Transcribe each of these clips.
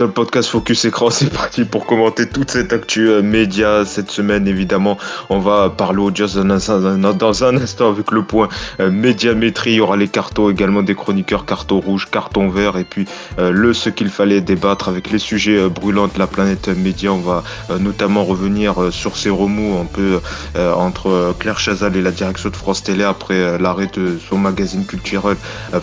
Le podcast Focus Écran, c'est parti pour commenter toute cette actu euh, média cette semaine. Évidemment, on va parler au jazz dans un, instant avec le point euh, médiamétrie. Il y aura les cartons également des chroniqueurs, carton rouge, carton vert et puis euh, le ce qu'il fallait débattre avec les sujets brûlants de la planète média. On va notamment revenir sur ces remous un peu entre Claire Chazal et la direction de France Télé après l'arrêt de son magazine culturel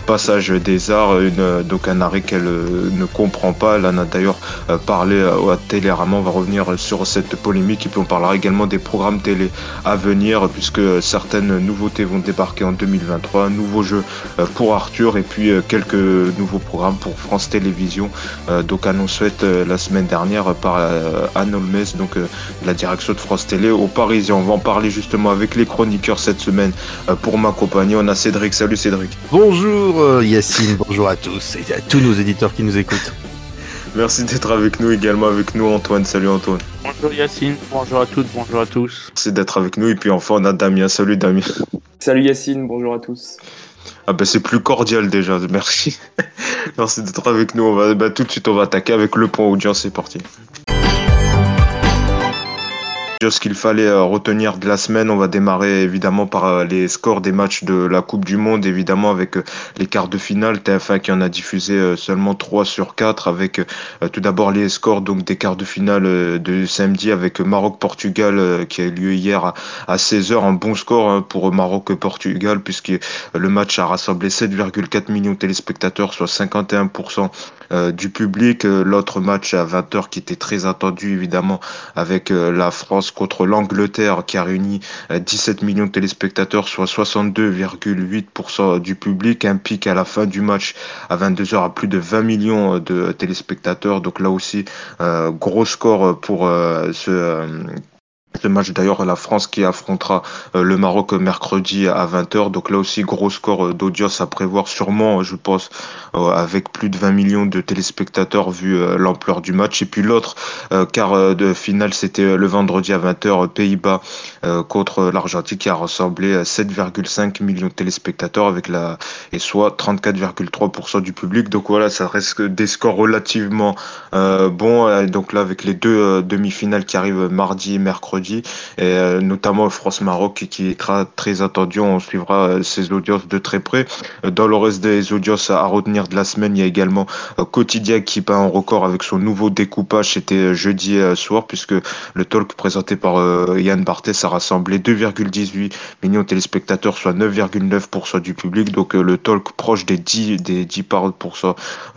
Passage des Arts, donc un arrêt qu'elle ne comprend pas. D'ailleurs euh, parlé euh, à Télérama. On va revenir sur cette polémique et puis on parlera également des programmes télé à venir puisque certaines nouveautés vont débarquer en 2023. Un nouveau jeu euh, pour Arthur et puis quelques nouveaux programmes pour France Télévisions. Donc annoncé la semaine dernière par Anne Olmes, donc la direction de France Télé au Parisien. On va en parler justement avec les chroniqueurs cette semaine pour m'accompagner. On a Cédric. Salut Cédric. Bonjour Yacine, bonjour à tous et à tous nos éditeurs qui nous écoutent. Merci d'être avec nous également avec nous Antoine. Salut Antoine. Bonjour Yacine, bonjour à toutes, bonjour à tous. Merci d'être avec nous et puis enfin on a Damien. Salut Damien. Salut Yacine, bonjour à tous. Ah ben c'est plus cordial déjà, merci. Merci d'être avec nous. On va bah, tout de suite on va attaquer avec le point audience, c'est parti. Ce qu'il fallait euh, retenir de la semaine, on va démarrer évidemment par euh, les scores des matchs de la Coupe du Monde, évidemment avec euh, les quarts de finale. TF1 qui en a diffusé seulement 3 sur 4 avec tout d'abord les scores donc des quarts de finale de samedi avec Maroc-Portugal qui a eu lieu hier à 16h. Un bon score hein, pour Maroc-Portugal puisque le match a rassemblé 7,4 millions de téléspectateurs, soit 51% du public. L'autre match à 20h qui était très attendu évidemment avec la France contre l'Angleterre qui a réuni 17 euh, millions de téléspectateurs, soit 62,8% du public. Un pic à la fin du match à 22h à plus de 20 millions de téléspectateurs. Donc là aussi, euh, gros score pour euh, ce ce match d'ailleurs la France qui affrontera euh, le Maroc mercredi à 20h. Donc là aussi gros score euh, d'audience à prévoir sûrement je pense euh, avec plus de 20 millions de téléspectateurs vu l'ampleur du match. Et puis l'autre quart de finale c'était le vendredi à 20h Pays-Bas contre l'Argentine qui a rassemblé 7,5 millions de téléspectateurs avec la et soit 34,3% du public. Donc voilà ça reste des scores relativement bons. Donc là avec les deux demi-finales qui arrivent mardi et mercredi et euh, notamment France-Maroc qui est très, attendu. On suivra euh, ces audiences de très près. Dans le reste des audiences à retenir de la semaine, il y a également euh, Quotidien qui bat un record avec son nouveau découpage. C'était jeudi soir puisque le talk présenté par Yann Barthès a rassemblé 2,18 millions de téléspectateurs, soit 9,9% du public. Donc le talk proche des 10, des 10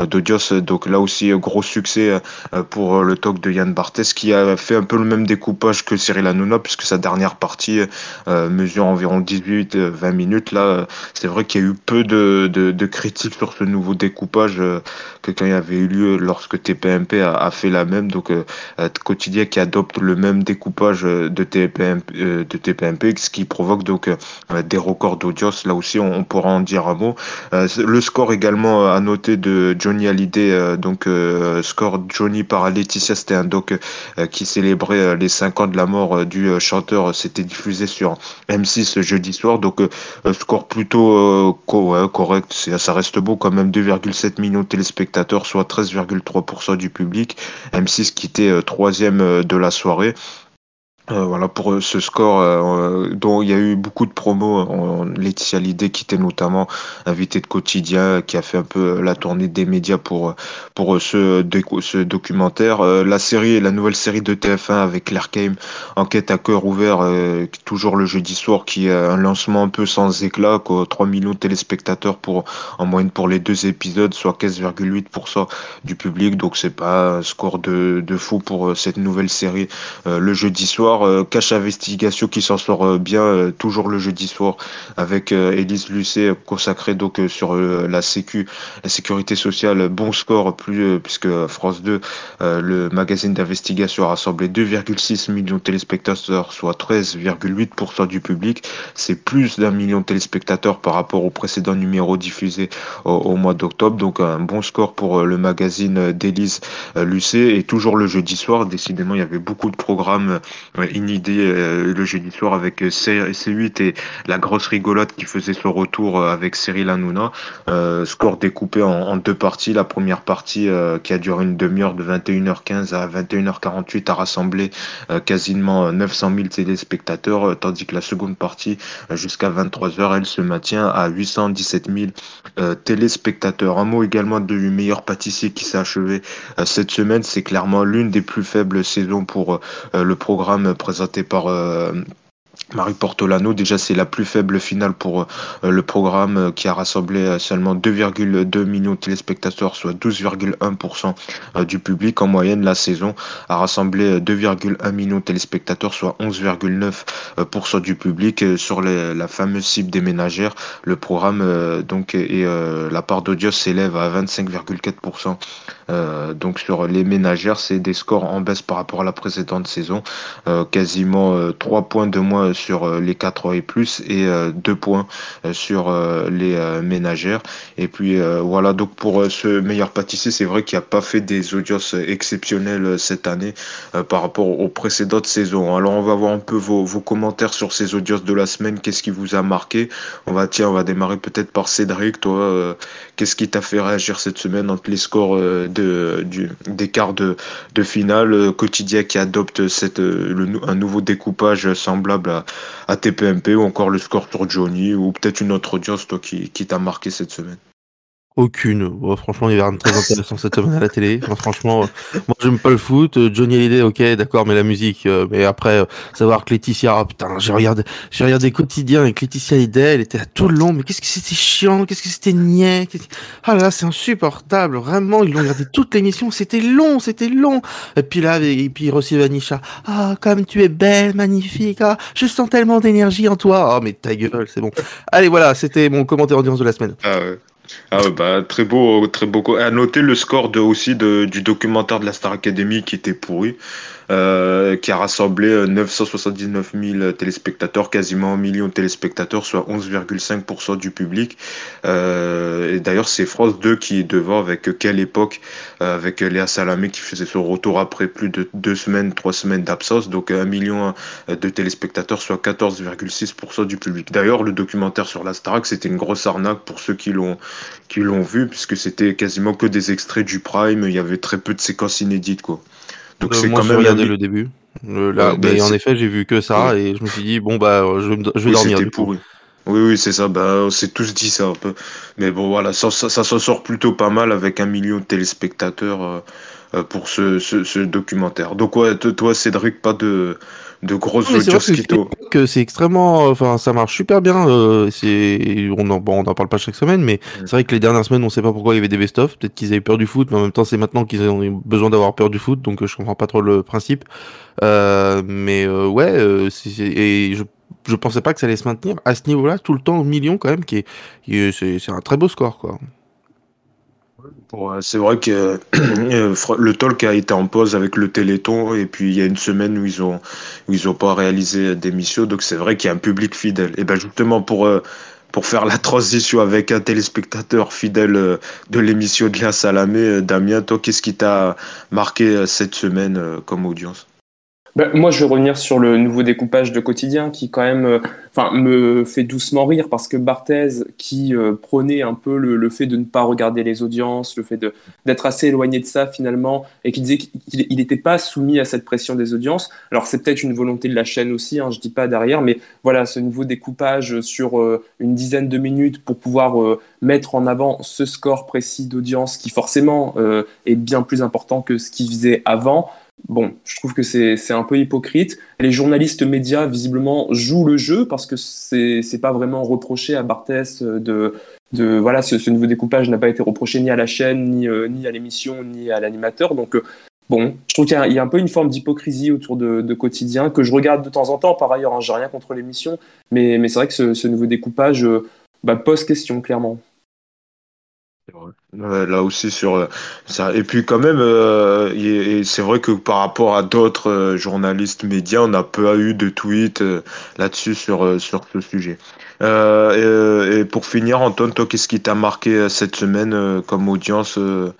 d'audience. Donc là aussi, gros succès pour le talk de Yann Barthès qui a fait un peu le même découpage que Cyril Hanouna, puisque sa dernière partie euh, mesure environ 18-20 euh, minutes. Là, c'est vrai qu'il y a eu peu de, critiques sur ce nouveau découpage euh, que quand il avait eu lieu lorsque TPMP a, fait la même. Donc, quotidien qui adopte le même découpage de TPMP, de TPMP ce qui provoque donc des records d'audience. Là aussi, on, pourra en dire un mot. le score également à noter de Johnny Hallyday, donc score Johnny par Laetitia, c'était un doc qui célébrait les 5 ans de la mort euh, du euh, chanteur s'était diffusé sur M6 ce jeudi soir. Donc, euh, score plutôt correct. Ça reste beau quand même. 2,7 millions de téléspectateurs, soit 13,3% du public. M6 qui était troisième de la soirée. Euh, voilà pour euh, ce score euh, dont il y a eu beaucoup de promos. En, Laetitia Lidé qui était notamment invité de quotidien, qui a fait un peu la tournée des médias pour pour ce, ce documentaire. la série, la nouvelle série de TF1 avec Claire Kame, enquête à cœur ouvert, toujours le jeudi soir, qui est un lancement un peu sans éclat, quoi, 3 millions de téléspectateurs pour en moyenne pour les deux épisodes, soit 15,8% du public. Donc c'est pas un score de de fou pour cette nouvelle série le jeudi soir. Euh, Cache Investigation qui s'en sort euh, bien euh, toujours le jeudi soir avec Élise Lucet consacrée donc sur la sécu, la sécurité sociale. Bon score plus puisque France 2, le magazine d'investigation a rassemblé 2,6 millions de téléspectateurs, soit 13,8% du public. C'est plus d'un million de téléspectateurs par rapport au précédent numéro diffusé au, mois d'octobre. Donc un bon score pour le magazine d'Élise Lucet et toujours le jeudi soir. Décidément, il y avait beaucoup de programmes une idée le jeudi soir avec C8 et la grosse rigolote qui faisait son retour avec Cyril Hanouna. score découpé en, deux parties. La première partie qui a duré une demi-heure de 21h15 à 21h48 a rassemblé quasiment 900 000 téléspectateurs, tandis que la seconde partie jusqu'à 23h, elle se maintient à 817 000 téléspectateurs. Un mot également du meilleur pâtissier qui s'est achevé cette semaine, c'est clairement l'une des plus faibles saisons pour euh, le programme présenté par euh, Marie Portolano, déjà c'est la plus faible finale pour euh, le programme euh, qui a rassemblé euh, seulement 2,2 millions de téléspectateurs, soit 12,1% du public. En moyenne, la saison a rassemblé 2,1 millions de téléspectateurs, soit 11,9% du public. Sur la fameuse cible des ménagères, le programme donc et la part d'audience s'élève à 25,4%. donc sur les ménagères, c'est des scores en baisse par rapport à la précédente saison, quasiment 3 points de moins sur euh, les 4 et plus et 2 euh, points euh, sur les ménagères. Et puis voilà, donc pour ce meilleur pâtissier, c'est vrai qu'il n'a pas fait des audiences exceptionnelles cette année par rapport aux précédentes saisons. Alors on va voir un peu vos, vos commentaires sur ces audiences de la semaine. Qu'est-ce qui vous a marqué? On va tiens, on va démarrer peut-être par Cédric. Toi, qu'est-ce qui t'a fait réagir cette semaine entre les scores de, du, des quarts de, de finale? Quotidien qui adopte cette, un nouveau découpage semblable à, à TPMP ou encore le score sur Johnny ou peut-être une autre audience toi qui, qui t'a marqué cette semaine aucune. franchement, il y avait rien de très intéressant cette semaine à la télé. franchement, euh, moi, j'aime pas le foot. Euh, Johnny Hallyday, ok, d'accord, mais la musique. Euh, mais après, savoir que Laetitia, oh, putain, j'ai regardé, j'ai regardé quotidien avec Laetitia Hallyday, elle était là tout le long. Mais qu'est-ce que c'était chiant, qu'est-ce que c'était niais. Ah là là, c'est insupportable. Vraiment, ils l'ont regardé toute l'émission. C'était long, c'était long. Et puis là, et puis Rossi Vanisha. Ah, comme tu es belle, magnifique. Ah, je sens tellement d'énergie en toi. Oh, mais ta gueule, c'est bon. Allez, voilà, c'était mon commentaire audience de la semaine. Ah ouais. Ah bah, très beau, très beau. À noter le score de, aussi de, du documentaire de la Star Academy qui était pourri. Euh, qui a rassemblé 979 euh, 000 téléspectateurs, quasiment un million de téléspectateurs, soit 11,5% du public. Euh, et d'ailleurs, c'est France 2 qui est devant avec Quelle époque, avec Léa Salamé qui faisait son retour après plus de deux semaines, trois semaines d'absence. Donc un million de téléspectateurs, soit 14,6% du public. D'ailleurs, le documentaire sur la Starac, c'était une grosse arnaque pour ceux qui l'ont qui l'ont vu, puisque c'était quasiment que des extraits du Prime. Il y avait très peu de séquences inédites, quoi. Donc c'est quand même regardé le début. là, mais ben, en effet, j'ai vu que ça et je me suis dit bon bah je, je vais dormir. Du pourri. Oui, oui, c'est ça. Bah, on s'est tous dit ça un peu. Mais bon, voilà, ça, ça, ça s'en sort plutôt pas mal avec un million de téléspectateurs euh, euh, pour ce, ce, ce, documentaire. Donc, ouais, toi, Cédric, pas de, de grosses audiences que c'est extrêmement enfin ça marche super bien euh, c'est on en bon, on en parle pas chaque semaine mais c'est vrai que les dernières semaines on sait pas pourquoi il y avait des best of peut-être qu'ils avaient peur du foot mais en même temps c'est maintenant qu'ils ont besoin d'avoir peur du foot donc euh, je comprends pas trop le principe. Euh, mais euh, ouais euh, et je je pensais pas que ça allait se maintenir à ce niveau-là tout le temps au million quand même qui est, c'est un très beau score quoi c'est vrai que le talk a été en pause avec le Téléthon et puis il y a une semaine où ils ont où ils ont pas réalisé d'émission donc c'est vrai qu'il y a un public fidèle. Et ben justement pour euh, pour faire la transition avec un téléspectateur fidèle euh, de l'émission de la Salamé, euh, Damien, toi qu'est-ce qui t'a marqué cette semaine comme audience? Bah, moi, je vais revenir sur le nouveau découpage de quotidien qui, quand même, euh, me fait doucement rire parce que Barthez, qui euh, prônait un peu le, fait de ne pas regarder les audiences, le fait d'être assez éloigné de ça finalement, et qui disait qu'il n'était pas soumis à cette pression des audiences. Alors, c'est peut-être une volonté de la chaîne aussi, hein, je dis pas derrière, mais voilà, ce nouveau découpage sur euh, une dizaine de minutes pour pouvoir mettre en avant ce score précis d'audience qui, forcément, est bien plus important que ce qu'il faisait avant. Bon, je trouve que c'est un peu hypocrite. Les journalistes médias, visiblement, jouent le jeu parce que c'est pas vraiment reproché à Barthès de, de voilà, ce, nouveau découpage n'a pas été reproché ni à la chaîne, ni, euh, ni à l'émission, ni à l'animateur. Donc, euh, bon, je trouve qu'il y, a un peu une forme d'hypocrisie autour de, quotidien que je regarde de temps en temps. Par ailleurs, hein, j'ai rien contre l'émission, mais, mais c'est vrai que ce, nouveau découpage euh, bah, pose question, clairement. Là aussi sur euh, ça et puis quand même euh, et- et c'est vrai que par rapport à d'autres euh, journalistes médias on n'a pas eu de tweets là-dessus sur sur ce sujet. Et, et pour finir Antoine toi qu'est-ce qui t'a marqué cette semaine comme audience le-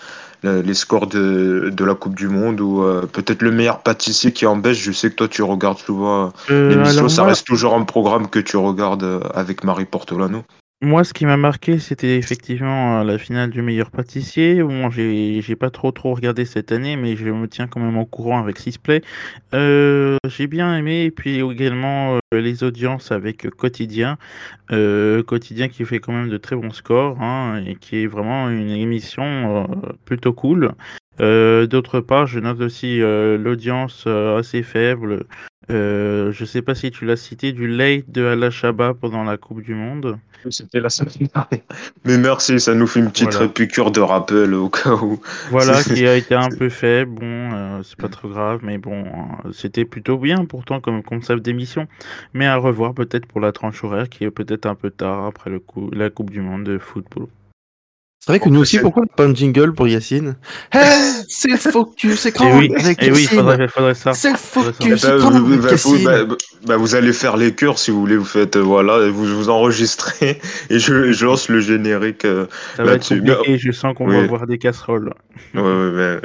les scores de, de la Coupe du Monde ou peut-être le meilleur pâtissier qui en baisse je sais que toi tu regardes souvent l'émission. ça moi, reste toujours un programme que tu regardes avec Marie Portolano moi, ce qui m'a marqué, c'était effectivement euh, la finale du meilleur pâtissier. Bon, j'ai pas trop trop regardé cette année, mais je me tiens quand même au courant avec Sisplay. Euh, j'ai bien aimé, et puis également euh, les audiences avec Quotidien. Euh, Quotidien qui fait quand même de très bons scores, hein, et qui est vraiment une émission plutôt cool. D'autre part, je note aussi l'audience assez faible. Euh, je sais pas si tu l'as cité, du late de Al Shaba pendant la Coupe du Monde. C'était la semaine dernière. Mais merci, ça nous fait une petite Voilà. piqûre de rappel au cas où. Voilà, qui a été un peu faible. Bon, euh, c'est pas trop grave, mais bon, euh, c'était plutôt bien pourtant comme concept d'émission. Mais à revoir peut-être pour la tranche horaire qui est peut-être un peu tard après le coup, la Coupe du Monde de football. C'est vrai que nous aussi, c'est- pourquoi pas un jingle pour Yacine Hey, c'est le focus Et écran Eh oui, avec et oui, Yacine. faudrait, faudrait ça. C'est. Eh focus ben, écran vous, avec bah, vous- bah, bah, vous allez faire les chœurs si vous voulez, vous faites euh, voilà, et vous vous enregistrez et je, je lance le générique euh, là-dessus. compliqué, je sens qu'on Oui. va voir des casseroles. Ouais, ouais,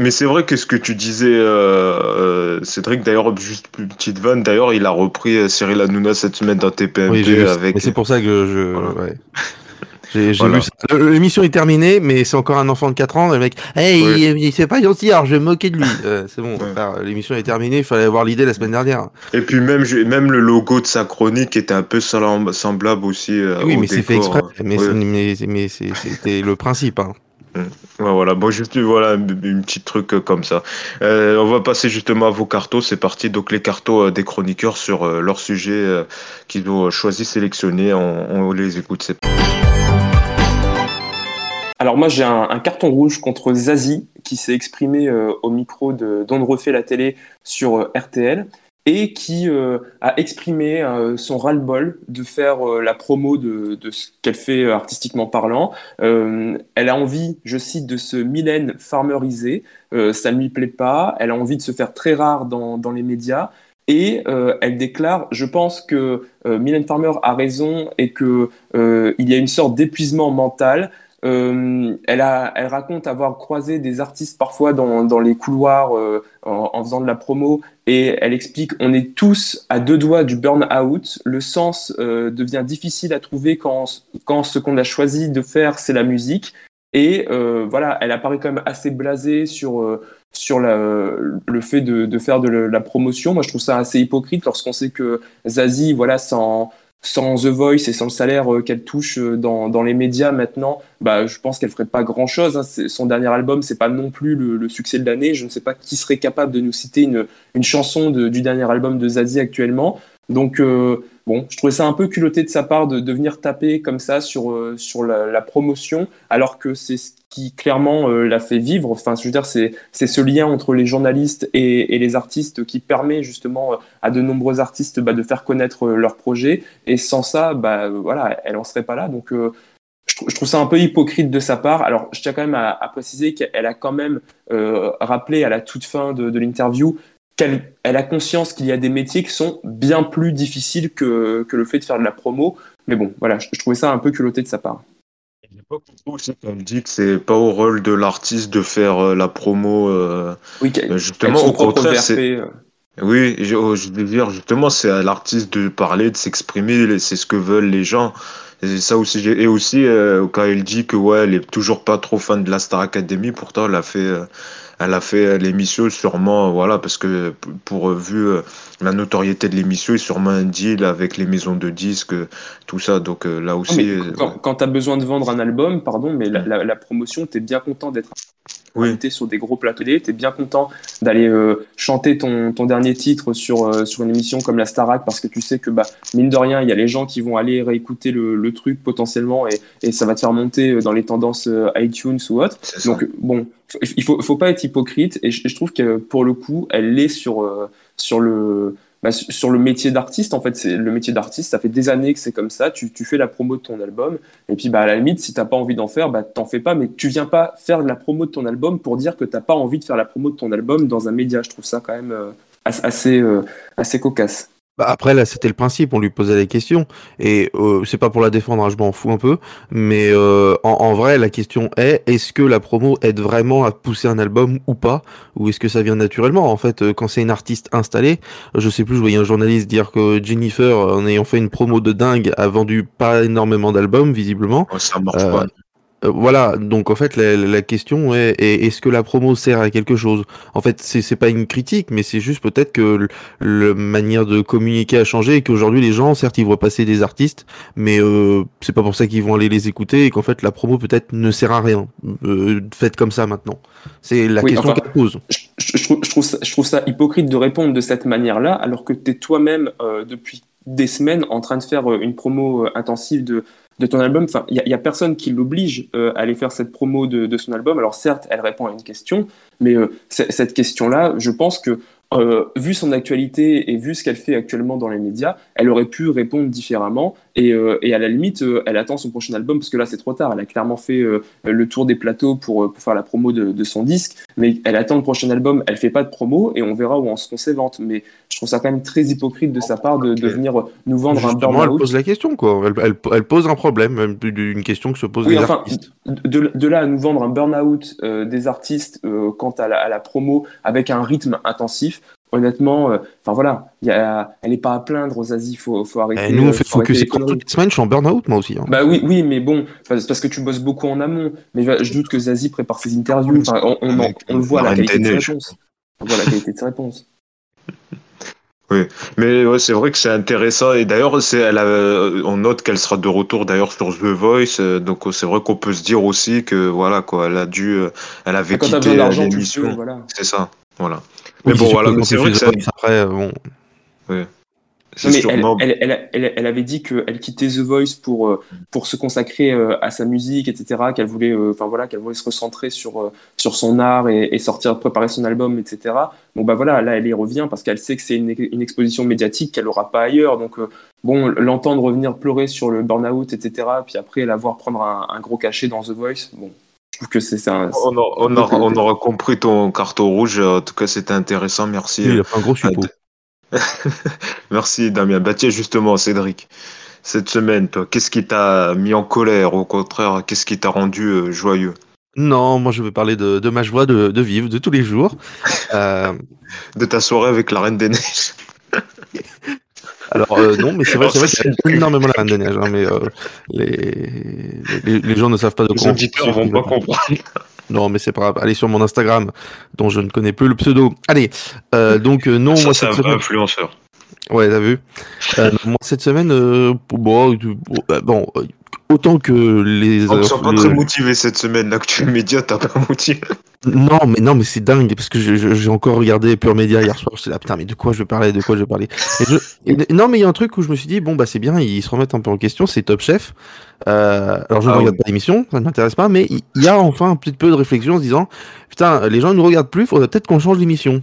mais, c'est vrai que ce que tu disais, euh, Cédric, d'ailleurs, juste une petite vanne, d'ailleurs, il a repris Cyril Hanouna cette semaine dans TPMP Oui, avec. Mais c'est pour ça que je. Voilà. ouais. J'ai Voilà. vu ça. Le- L'émission est terminée, mais c'est encore un enfant de 4 ans. Le mec, hey, Oui. il, il- c'est pas gentil, alors je vais me moquer de lui. Euh, c'est bon, Ouais. l'émission est terminée, il fallait avoir l'idée la semaine dernière. Et puis même, le logo de sa chronique était un peu semblable aussi. euh, oui, au mais c'est fait exprès. Mais Ouais. c'est- mais, c'était le principe. Hein. Voilà, bon, juste voilà une, petite truc euh, comme ça. Euh, on va passer justement à vos cartos. C'est parti. Donc les cartos euh, des chroniqueurs sur leur sujet qu'ils ont choisi, sélectionné. On, les écoute. C'est Alors moi j'ai un, carton rouge contre Zazie qui s'est exprimé au micro de la télé sur RTL et qui euh, a exprimé euh, son ras-le-bol de faire euh, la promo de, de ce qu'elle fait euh, artistiquement parlant. Euh, elle a envie, je cite, de se Mylène farmeriser. Euh, ça ne lui plaît pas. Elle a envie de se faire très rare dans, dans les médias. Et elle déclare, je pense que Mylène Farmer a raison et euh, il y a une sorte d'épuisement mental euh, elle, a, elle raconte avoir croisé des artistes parfois dans, dans les couloirs euh, en, en faisant de la promo et elle explique on est tous à deux doigts du burn-out. Le sens euh, devient difficile à trouver quand, quand ce qu'on a choisi de faire c'est la musique. Et euh, voilà, elle apparaît quand même assez blasée sur, euh, sur la, le fait de, de faire de la promotion. Moi je trouve ça assez hypocrite lorsqu'on sait que Zazie, voilà, sans sans The Voice et sans le salaire euh, qu'elle touche euh, dans, dans les médias maintenant, bah, je pense qu'elle ferait pas grand chose. Hein. Son dernier album, c'est pas non plus le, le succès de l'année. Je ne sais pas qui serait capable de nous citer une, une chanson de, du dernier album de Zazie actuellement. Donc, euh, bon, je trouvais ça un peu culotté de sa part de, venir taper comme ça sur, euh, sur la, promotion, alors que c'est ce qui clairement euh, l'a fait vivre. Enfin, je veux dire, c'est ce lien entre les journalistes et, les artistes qui permet justement à de nombreux artistes bah, de faire connaître leurs projets. Et sans ça, bah, voilà, elle en serait pas là. Donc, je, trou je, trouve ça un peu hypocrite de sa part. Alors, je tiens quand même à, préciser qu'elle a quand même rappelé à la toute fin de l'interview qu'elle elle a conscience qu'il y a des métiers qui sont bien plus difficiles que, que, le fait de faire de la promo. Mais bon, voilà, je, je trouvais ça un peu culotté de sa part. Elle dit que c'est pas au rôle de l'artiste de faire euh, la promo. Euh, oui, justement, au contraire, c'est. euh. Oui, je, je veux dire, justement, c'est à l'artiste de parler, de s'exprimer, c'est ce que veulent les gens. Et ça aussi, et aussi euh, quand elle dit que ouais, elle est toujours pas trop fan de la Star Academy, pourtant elle a fait, elle a fait l'émission sûrement, voilà, parce que pour vu euh, la notoriété de l'émission, sûrement un deal avec les maisons de disques, tout ça. Donc euh, là aussi. Non, quand, ouais. quand tu as besoin de vendre un album, pardon, mais la, la, la promotion, tu es bien content d'être oui. invité sur des gros plateaux tu es bien content d'aller euh, chanter ton, ton, dernier titre sur, euh, sur une émission comme la Starac parce que tu sais que, bah, mine de rien, il y a les gens qui vont aller réécouter le, le truc potentiellement et, et, ça va te faire monter euh, dans les tendances iTunes ou autre. Donc, bon, il faut, faut pas être hypocrite et je, je, trouve que pour le coup, elle est sur, sur le bah, sur le métier d'artiste, en fait, c'est le métier d'artiste, ça fait des années que c'est comme ça. Tu, tu, fais la promo de ton album, et puis bah, à la limite, si t'as pas envie d'en faire, bah, t'en fais pas, mais tu viens pas faire la promo de ton album pour dire que t'as pas envie de faire la promo de ton album dans un média. Je trouve ça quand même euh, assez, euh, assez cocasse. Bah après là c'était le principe, on lui posait des questions et euh, c'est pas pour la défendre, hein, je m'en fous un peu, mais euh, en, en, vrai la question est est-ce que la promo aide vraiment à pousser un album ou pas? Ou est-ce que ça vient naturellement? En fait euh, quand c'est une artiste installée, je sais plus, je voyais un journaliste dire que Jennifer en ayant fait une promo de dingue a vendu pas énormément d'albums visiblement. Ouais, ça marche pas. Euh, voilà, donc en fait la, la question est, est est-ce que la promo sert à quelque chose? En fait, c'est c'est pas une critique, mais c'est juste peut-être que la manière de communiquer a changé et qu'aujourd'hui les gens, certes, ils voient passer des artistes, mais euh, c'est pas pour ça qu'ils vont aller les écouter et qu'en fait la promo peut-être ne sert à rien. Euh, faites comme ça maintenant. C'est la Oui, question enfin, qu'elle pose. je, je- trouve, je trouve ça, je trouve ça hypocrite de répondre de cette manière-là, alors que tu es toi-même, euh, depuis des semaines, en train de faire euh, une promo intensive de, de ton album. Enfin, il n'y a, personne qui l'oblige euh, à aller faire cette promo de, son album. Alors certes, elle répond à une question, mais euh, cette question-là, je pense que, euh, vu son actualité et vu ce qu'elle fait actuellement dans les médias, elle aurait pu répondre différemment. Et, euh, et à la limite, euh, elle attend son prochain album, parce que là, c'est trop tard. Elle a clairement fait euh, le tour des plateaux pour, euh, pour faire la promo de, de son disque mais elle attend le prochain album, elle fait pas de promo et on verra où en se ses ventes. Mais je trouve ça quand même très hypocrite de sa part de, de venir nous vendre un Justement, elle pose la question quoi. Elle, elle, elle pose un problème, même d'une question que se posent Oui, les enfin, artistes. de, de là à nous vendre un burn-out des artistes euh, quant à la, à la promo avec un rythme intensif, honnêtement, euh, enfin voilà, il y a, elle est pas à plaindre aux Asie, faut, faut arrêter. Et nous on euh, fait focus toutes les semaines je suis en burn-out moi aussi. hein. Bah oui, oui, mais bon, parce parce que tu bosses beaucoup en amont. Mais je doute que Zazie prépare ses interviews. Enfin, on, on, le voit, La qualité de ses réponses. On voit la qualité de ses réponses. Mais ouais, c'est vrai que c'est intéressant et d'ailleurs c'est on note qu'elle sera de retour d'ailleurs sur The Voice euh, donc c'est vrai qu'on peut se dire aussi que voilà quoi elle a dû euh, elle avait quitté l'émission voilà. c'est ça voilà Oui, mais bon c'est sûr voilà c'est vrai que The ça Voice, après euh, bon. c'est Non, mais elle, sûrement elle, elle, elle, elle avait dit qu'elle quittait The Voice pour, euh, pour se consacrer euh, à sa musique, etc. Qu'elle voulait, euh, enfin voilà, qu'elle voulait se recentrer sur, sur son art et, et sortir, préparer son album, etc. Bon bah voilà, là elle y revient parce qu'elle sait que c'est une, une exposition médiatique qu'elle aura pas ailleurs. Donc euh, bon, l'entendre revenir pleurer sur le burn-out, etc. Puis après la voir prendre un, un gros cachet dans The Voice, bon, je trouve que c'est un. on, a- on, aura, on aura compris ton carton rouge en tout cas c'était intéressant merci Il a fait un gros suppôt. merci Damien bah tiens justement Cédric cette semaine toi qu'est-ce qui t'a mis en colère? Au contraire qu'est-ce qui t'a rendu euh, joyeux? Non, moi je vais parler de, de ma joie de, de vivre de tous les jours. Euh, de ta soirée avec la Reine des Neiges alors euh, non, mais c'est vrai, c'est vrai ça, que j'aime énormément la Reine des Neiges, hein, mais euh, les, les, les gens ne savent pas de les quoi. on auditeurs vont pas comprendre Non, mais c'est pas grave. Allez sur mon Instagram, dont je ne connais plus le pseudo. Allez, euh, donc non, ça moi c'est un vrai semaine. influenceur Ouais, t'as vu. Moi cette semaine, bon, bon, autant que les. On ne sont pas très motivés cette semaine. L'actuel média, t'as pas motivé. Non, mais non, mais c'est dingue parce que je- je- j'ai encore regardé Pure Média hier soir. J'étais là, putain, mais de quoi je parler, de quoi je vais parler? Et je- et- non, mais il y a un truc où je me suis dit, bon bah c'est bien, ils se remettent un peu en question. C'est Top Chef. Euh, alors je ne Ah regarde oui. pas l'émission, ça ne m'intéresse pas, mais il il y a enfin un petit peu de réflexion en se disant, putain, les gens ne nous regardent plus, faudrait peut-être qu'on change l'émission.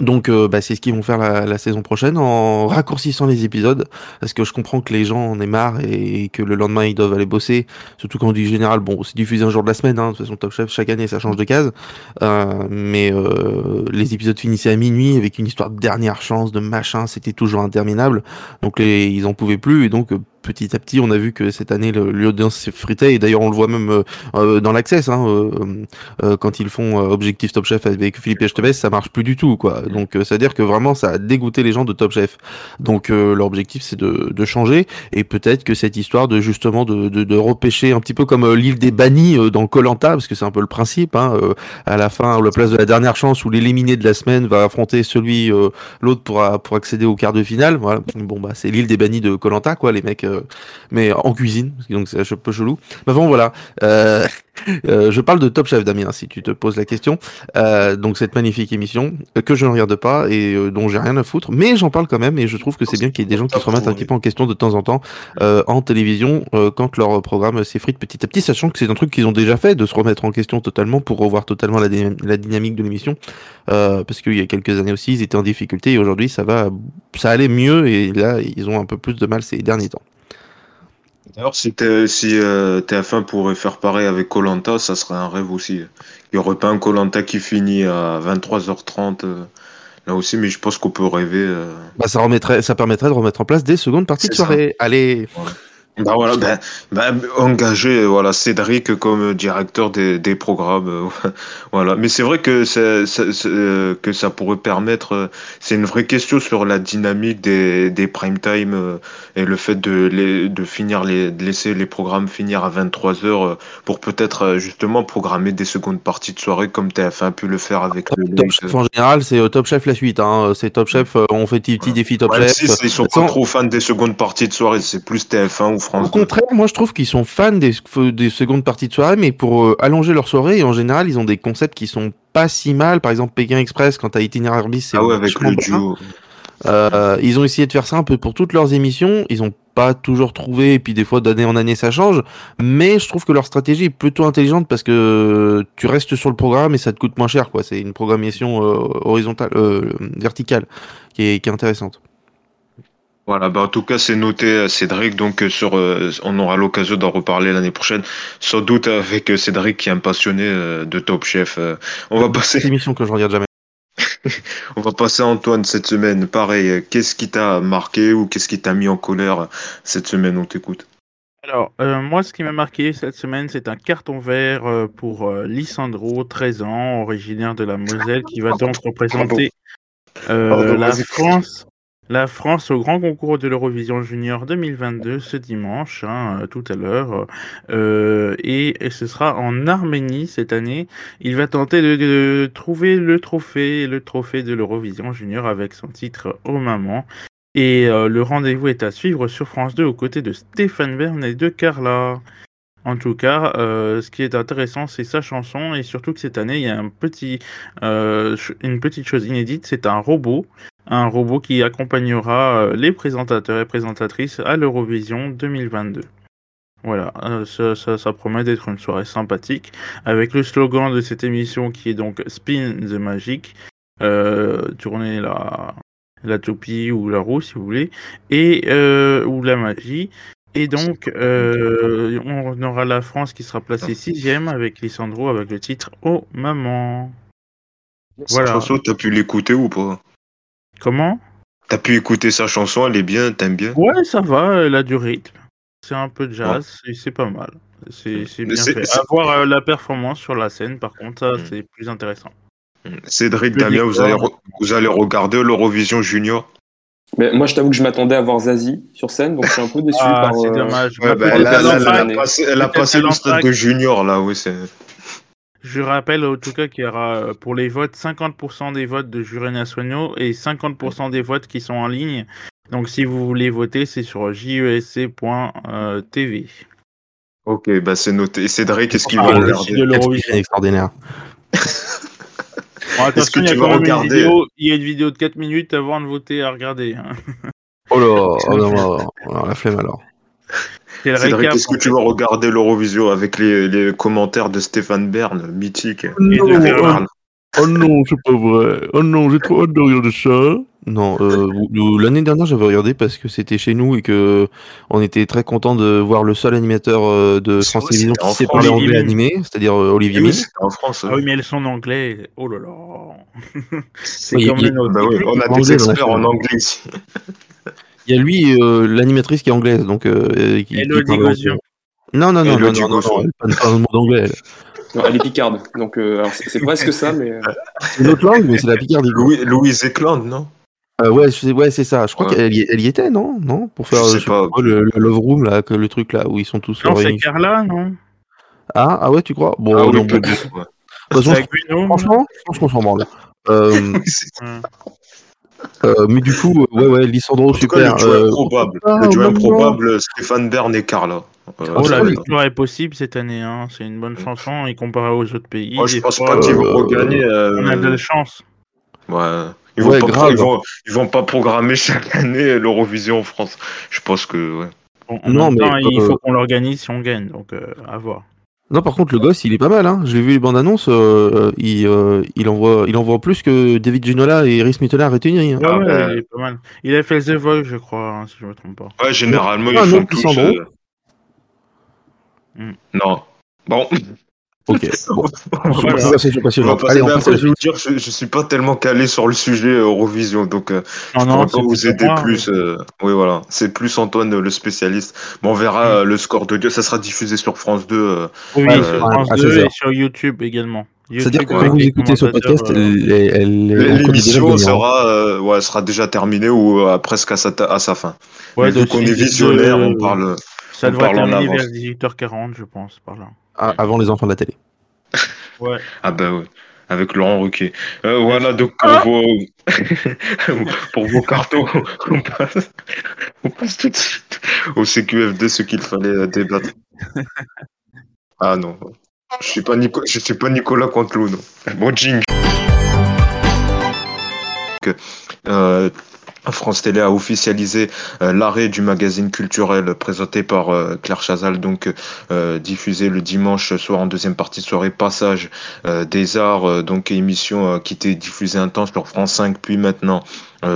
Donc euh, bah, c'est ce qu'ils vont faire la, la saison prochaine en raccourcissant les épisodes parce que je comprends que les gens en aient marre et que le lendemain ils doivent aller bosser. Surtout quand on dit général bon c'est diffusé un jour de la semaine hein, de toute façon Top Chef chaque année ça change de case. Euh, mais euh, les épisodes finissaient à minuit avec une histoire de dernière chance de machin c'était toujours interminable. Donc les, ils en pouvaient plus et donc euh, petit à petit on a vu que cette année l'audience s'effritait et d'ailleurs on le voit même euh, euh, dans l'Access hein, euh, euh, quand ils font euh, Objectif Top Chef avec Philippe HTBS, ça marche plus du tout, quoi. Donc, euh, c'est-à-dire que vraiment, ça a dégoûté les gens de Top Chef. Donc, euh, leur objectif, c'est de, de changer, et peut-être que cette histoire de justement de, de, de repêcher un petit peu comme euh, l'île des bannis euh, dans Colanta, parce que c'est un peu le principe, hein, euh, à la fin, la place de la dernière chance où l'éliminé de la semaine va affronter celui, euh, l'autre pour, pour accéder au quart de finale. Voilà. Bon, bah, c'est l'île des bannis de Colanta, quoi, les mecs, euh, mais en cuisine, donc c'est un peu chelou. Mais bon, voilà. Euh, Euh, je parle de Top Chef, Damien, si tu te poses la question. Euh, donc cette magnifique émission euh, que je ne regarde pas et dont j'ai rien à foutre, mais j'en parle quand même et je trouve que c'est bien qu'il y ait des gens qui se remettent un petit peu en question de temps en temps en télévision quand leur programme s'effrite petit à petit, sachant que c'est un truc qu'ils ont déjà fait de se remettre en question totalement pour revoir totalement la, la dynamique de l'émission. Parce qu'il y a quelques années aussi, ils étaient en difficulté et aujourd'hui ça va, ça allait mieux et là ils ont un peu plus de mal ces derniers temps. D'ailleurs, si, t'es- si euh, TF1 pourrait faire pareil avec Colanta, ça serait un rêve aussi. Il n'y aurait pas un Colanta qui finit à 23h30 euh, là aussi, mais je pense qu'on peut rêver. euh. Bah, ça, remettrait, ça permettrait de remettre en place des secondes parties de soirée. Allez, Bah voilà, ben, ben, engager euh, voilà, Cédric comme directeur des, des programmes. euh, voilà. Mais c'est vrai que, c'est, c'est- c'est, euh, que ça pourrait permettre. euh, C'est une vraie question sur la dynamique des, des prime time euh, et le fait de, les, de, finir les, de laisser les programmes finir à 23h pour peut-être euh, justement programmer des secondes parties de soirée comme TF1 a pu le faire avec le Top Chef en général, c'est euh, Top Chef la suite. Hein. C'est Top Chef, euh, on fait petit, petit défi Top Chef. si, ils sont Sans- pas trop fans des secondes parties de soirée, c'est plus TF1 ou France Au 2. contraire, moi je trouve qu'ils sont fans des, des secondes parties de soirée, mais pour euh, allonger leur soirée, et en général, ils ont des concepts qui sont pas si mal. Par exemple, Pékin Express, quand t'as itinéraire bis, c'est Ah ouais, avec le duo. Euh, ils ont essayé de faire ça un peu pour toutes leurs émissions. Ils ont pas toujours trouvé, et puis des fois d'année en année ça change. Mais je trouve que leur stratégie est plutôt intelligente parce que tu restes sur le programme et ça te coûte moins cher. quoi. C'est une programmation euh, horizontale, euh, verticale, qui est, qui est intéressante. Voilà, bah en tout cas, c'est noté, euh, Cédric. Donc, euh, sur, euh, on aura l'occasion d'en reparler l'année prochaine, sans doute avec euh, Cédric qui est un passionné euh, de Top Chef. Euh, on va C'est passer, une émission que je regarde jamais. on va passer à Antoine cette semaine. Pareil, qu'est-ce qui t'a marqué ou qu'est-ce qui t'a mis en colère cette semaine? On t'écoute. Alors, euh, moi, ce qui m'a marqué cette semaine, c'est un carton vert euh, pour euh, Lissandro, 13 ans, originaire de la Moselle, qui va donc représenter euh, Pardon, la. France. La France au grand concours de l'Eurovision Junior 2022 ce dimanche, hein, euh, tout à l'heure, Euh, et, et ce sera en Arménie cette année. Il va tenter de, trouver le trophée, le trophée de l'Eurovision Junior avec son titre Oh Maman. Et euh, le rendez-vous est à suivre sur France 2 aux côtés de Stéphane Bern et de Carla. En tout cas, euh, ce qui est intéressant, c'est sa chanson et surtout que cette année, il y a euh, une petite chose inédite, c'est un robot, un robot qui accompagnera euh, les présentateurs et présentatrices à l'Eurovision 2022. Voilà, euh, ça, ça, ça promet d'être une soirée sympathique avec le slogan de cette émission qui est donc Spin the Magic, euh, tourner la, la toupie ou la roue si vous voulez, et euh, ou la magie. Et donc, euh, on aura la France qui sera placée sixième avec Lissandro avec le titre Oh Maman. Voilà. Chanson, t'as pu l'écouter ou pas? Comment? T'as pu écouter sa chanson, elle est bien, t'aimes bien? Ouais, ça va, elle a du rythme. C'est un peu de jazz, et c'est pas mal. C'est bien C'est- fait. c'est- À voir euh, la performance sur la scène, par contre, ça, Mm. c'est plus intéressant. Cédric, Le Damien, vous allez, vous allez regarder l'Eurovision Junior? Mais moi, je t'avoue que je m'attendais à voir Zazie sur scène, donc je suis un peu déçu Ah, par. c'est euh, dommage. Ouais, Bah, là, elle là, a passé, elle a peut-être passé elle le stade de Junior, là, oui, c'est. Je rappelle en tout cas qu'il y aura euh, pour les votes 50% des votes de jurés nationaux et 50% des votes qui sont en ligne. Donc si vous voulez voter, c'est sur jesc.tv. Ok, bah c'est noté. Cédric, est-ce qu'il Ah, va regarder site de l'Eurovision. extraordinaire. Bon, attention, il y tu a vas quand même une vidéo, il y a une vidéo de 4 minutes avant de voter à regarder. hein. Oh là, oh non, non, non, la flemme alors. C'est le Cédric, récap. est-ce que tu vas regarder l'Eurovision avec les, les commentaires de Stéphane Bern, mythique Et de Ferrand. Oh non, c'est pas vrai. Oh non, j'ai trop hâte de regarder ça. Non, euh, l'année dernière j'avais regardé parce que c'était chez nous et que on était très content de voir le seul animateur euh, de France Télévisions qui sait parler Olivier anglais animé, c'est-à-dire euh, Olivier Eh oui, Mine. c'était en France. Ah oui, mais elles sont en anglais. Oh là là. C'est Oui. Bah oui, on a des experts en anglais ici. Il y a lui, euh, l'animatrice qui est anglaise, donc euh, qui, Elodie. Non, non, non, non, Elodie non, non, Gozio. non, elle parle pas un mot d'anglais. elle. non, elle est picarde, donc euh, c'est presque ça, mais. euh, C'est une autre langue, mais c'est la Picardie. quoi. Louis, Louise Eklund, non? Euh, ouais, je sais- ouais, c'est ça. Je crois Ouais. qu'elle y, elle y était, non? Non? Pour faire Je sais je sais pas. quoi, le, le Love Room, là, que, le truc là où ils sont tous Non, c'est. Carla, non? Ah, ah ouais, tu crois? Bon, Ah oui, non, bon, ouais. façon, Bruno franchement, je pense qu'on s'en branle. Euh. euh, mais du coup, euh, ouais, ouais, Lissandro, En tout cas, super. le duo euh, improbable. ah, le duo improbable, Stéphane Bern et Carla. Euh, Oh, la ça- victoire est possible cette année. Hein. C'est une bonne chanson et comparé aux autres pays. Moi, je pense fois, pas qu'ils vont euh, regagner. euh, On a de la chance. Ouais. Ils vont, Ouais, pas, grave. ils, vont, ils vont pas programmer chaque année l'Eurovision en France. Je pense que. Ouais. En Non, même mais, il euh, faut qu'on l'organise si on gagne. Donc, euh, à voir. Non, par contre, le gosse, il est pas mal. Hein. J'ai vu les bandes annonces. euh, il, euh, il, envoie, il envoie plus que David Ginola et Rhys Mittenard réunis. Hein. Ouais, Ah, ouais, il est pas mal. Il a fait The Voice, je crois, hein, si je me trompe pas. Ouais, généralement, Ah, ils font tous. Euh, Hmm. Non. Bon. Ok. Bon. Voilà. On Allez, on après, je dire, je suis pas tellement calé sur le sujet euh, Eurovision, donc euh, Non, je non, pourrais c'est pas vous aider moi, plus. euh, Oui, voilà. C'est plus Antoine, euh, le spécialiste. Mais on verra le score de Dieu. Ça sera diffusé sur France 2. euh, Oui, sur France à 2 16 et sur YouTube également. C'est-à-dire que quand vous écoutez ce podcast, on L'émission sera, euh, ouais, sera déjà terminée ou euh, presque à sa, à sa fin. ouais, qu'on de- est visionnaire, on parle. Ça on devrait terminer vers 18h40, je pense, par là. Ah, avant les enfants de la télé. Ouais. Ah bah ouais, avec Laurent Ruquier. Euh, voilà, donc pour vos pour vos cartons, on passe, on passe tout de suite au CQFD, ce qu'il fallait euh, débattre. Ah non, je suis pas Nico, je suis pas Nicolas Cantelou, non. Bon jing. Euh, France Télé a officialisé euh, l'arrêt du magazine culturel présenté par euh, Claire Chazal, donc euh, diffusé le dimanche soir en deuxième partie de soirée, passage des arts, donc émission qui était diffusée un temps sur France 5, puis maintenant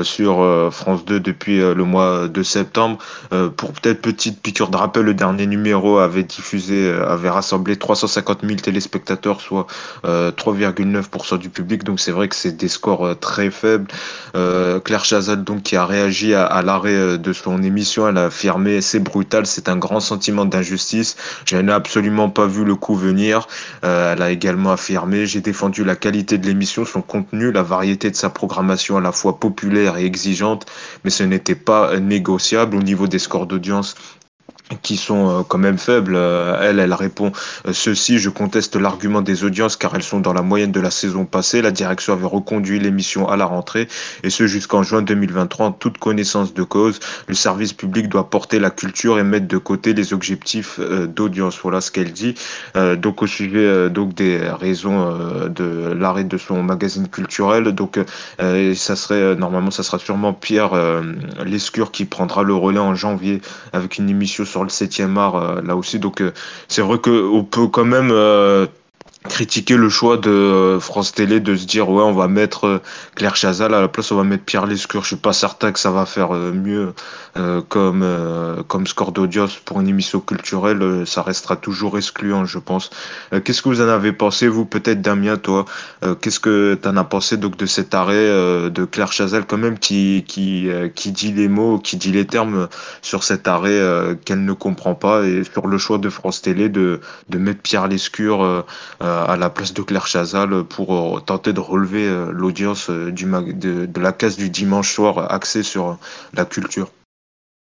sur euh, France 2 depuis euh, le mois de septembre. Euh, pour peut-être petite piqûre de rappel, le dernier numéro avait diffusé, euh, avait rassemblé 350 000 téléspectateurs, soit euh, 3,9% du public. Donc c'est vrai que c'est des scores euh, très faibles. Euh, Claire Chazal, donc, qui a réagi à, l'arrêt euh, de son émission, elle a affirmé c'est brutal, c'est un grand sentiment d'injustice. Je n'ai absolument pas vu le coup venir. Euh, elle a également affirmé j'ai défendu la qualité de l'émission, son contenu, la variété de sa programmation à la fois populaire et exigeante, mais ce n'était pas négociable au niveau des scores d'audience qui sont euh, quand même faibles. Euh, elle, elle répond euh, ceci, je conteste l'argument des audiences car elles sont dans la moyenne de la saison passée. La direction avait reconduit l'émission à la rentrée et ce jusqu'en juin 2023 en toute connaissance de cause. Le service public doit porter la culture et mettre de côté les objectifs d'audience. Voilà ce qu'elle dit. Donc au sujet donc des raisons de l'arrêt de son magazine culturel, donc ça serait normalement ça sera sûrement Pierre Lescure qui prendra le relais en janvier avec une émission sur le 7e art euh, là aussi. Donc euh, c'est vrai qu'on peut quand même euh, critiquer le choix de euh, France Télé de se dire ouais on va mettre euh, Claire Chazal à la place on va mettre Pierre Lescure. Je suis pas certain que ça va faire euh, mieux comme comme score d'audience pour une émission culturelle. Ça restera toujours excluant je pense. Qu'est-ce que vous en avez pensé vous peut-être Damien toi? Qu'est-ce que tu en as pensé donc de cet arrêt de Claire Chazal quand même qui qui qui dit les mots qui dit les termes sur cet arrêt qu'elle ne comprend pas et sur le choix de France Télé de, de mettre Pierre Lescure à la place de Claire Chazal pour euh, tenter de relever euh, l'audience euh, de, la case du dimanche soir axée sur la culture.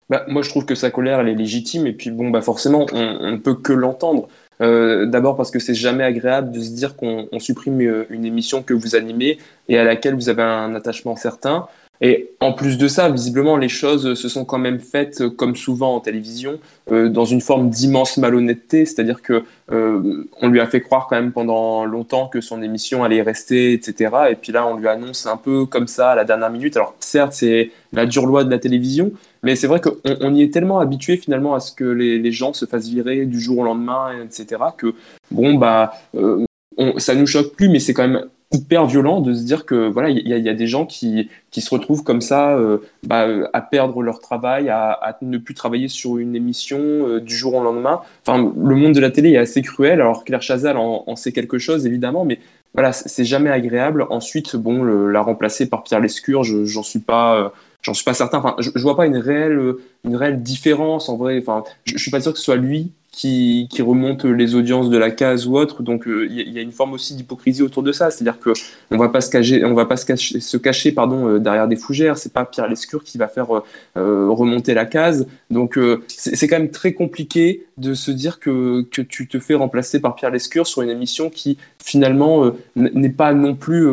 Bah, moi, je trouve que sa colère, elle est légitime, et puis bon, bah forcément, on, ne peut que l'entendre. D'abord parce que c'est jamais agréable de se dire qu'on on supprime une émission que vous animez et à laquelle vous avez un attachement certain. Et en plus de ça, visiblement, les choses se sont quand même faites, euh, comme souvent en télévision, euh, dans une forme d'immense malhonnêteté, c'est-à-dire que euh, on lui a fait croire quand même pendant longtemps que son émission allait rester, etc. Et puis là, on lui annonce un peu comme ça à la dernière minute. Alors certes, c'est la dure loi de la télévision, mais c'est vrai qu'on on y est tellement habitué finalement à ce que les, gens se fassent virer du jour au lendemain, etc. Que bon bah euh, ça nous choque plus, mais c'est quand même hyper violent de se dire que voilà il y, y a des gens qui, qui se retrouvent comme ça euh, bah, à perdre leur travail à, à ne plus travailler sur une émission euh, du jour au lendemain. Enfin le monde de la télé est assez cruel alors Claire Chazal en, en sait quelque chose évidemment mais voilà c'est jamais agréable. Ensuite bon le- la remplacer par Pierre Lescure je- j'en suis pas euh, j'en suis pas certain. Enfin je, je vois pas une réelle une réelle différence en vrai. Enfin je, je suis pas sûr que ce soit lui qui, qui remonte les audiences de la case ou autre. Donc euh, il y, a- une forme aussi d'hypocrisie autour de ça, c'est-à-dire que on va pas se cacher, on va pas se cacher, se cacher pardon euh, derrière des fougères. C'est pas Pierre Lescure qui va faire euh, remonter la case. Donc c'est quand même très compliqué de se dire que que tu te fais remplacer par Pierre Lescure sur une émission qui finalement n'est pas non plus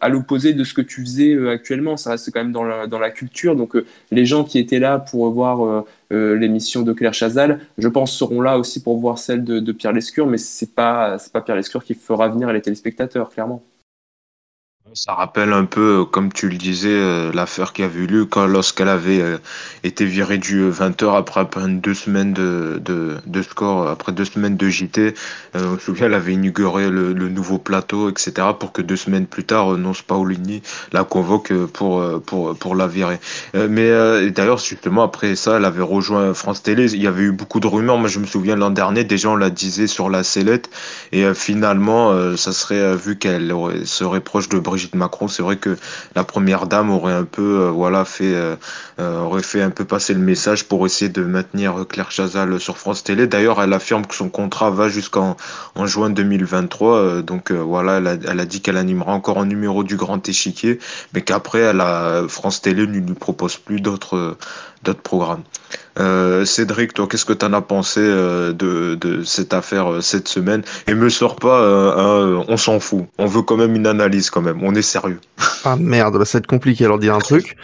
à l'opposé de ce que tu faisais actuellement. Ça reste quand même dans la dans la culture. Donc les gens qui étaient là pour voir l'émission de Claire Chazal, je pense seront là aussi pour voir celle de, Pierre Lescure, mais c'est pas pas Pierre Lescure qui fera venir les téléspectateurs, clairement. Ça rappelle un peu, comme tu le disais, euh, l'affaire qui avait eu lieu lorsqu'elle avait euh, été virée du 20h euh, après, deux semaines de, score, après deux semaines de JT. on se souvient, elle avait inauguré le, nouveau plateau, etc. pour que deux semaines plus tard, Nonce Paolini la convoque pour, pour, pour la virer. mais d'ailleurs, justement, après ça, elle avait rejoint France Télé. Il y avait eu beaucoup de rumeurs. Moi, je me souviens l'an dernier, des gens la disaient sur la sellette. Et finalement, ça serait vu qu'elle serait proche de Brigitte Macron, c'est vrai que la première dame aurait un peu, euh, voilà, fait, euh, euh, aurait fait un peu passer le message pour essayer de maintenir Claire Chazal sur France Télé. D'ailleurs, elle affirme que son contrat va jusqu'en en juin 2023. donc voilà, elle a, dit qu'elle animera encore un numéro du Grand Échiquier, mais qu'après, elle a, France Télé ne lui propose plus d'autres d'autres programmes. Euh, Cédric, toi, qu'est-ce que tu en as pensé euh, de, de, cette affaire euh, cette semaine? Et me sors pas, on s'en fout. On veut quand même une analyse, quand même. On est sérieux. Ah merde, bah, ça va être compliqué alors dire un truc,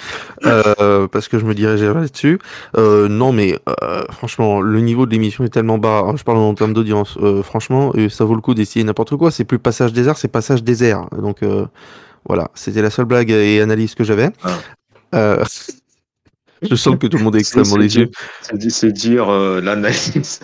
parce que je me dirigeais là-dessus. non, mais franchement, le niveau de l'émission est tellement bas. Je parle en termes d'audience. franchement, ça vaut le coup d'essayer n'importe quoi. C'est plus passage désert, c'est passage désert. Donc voilà, c'était la seule blague et analyse que j'avais. Ah. Je sens que tout le monde est extrêmement léger. C'est dire euh, l'analyse.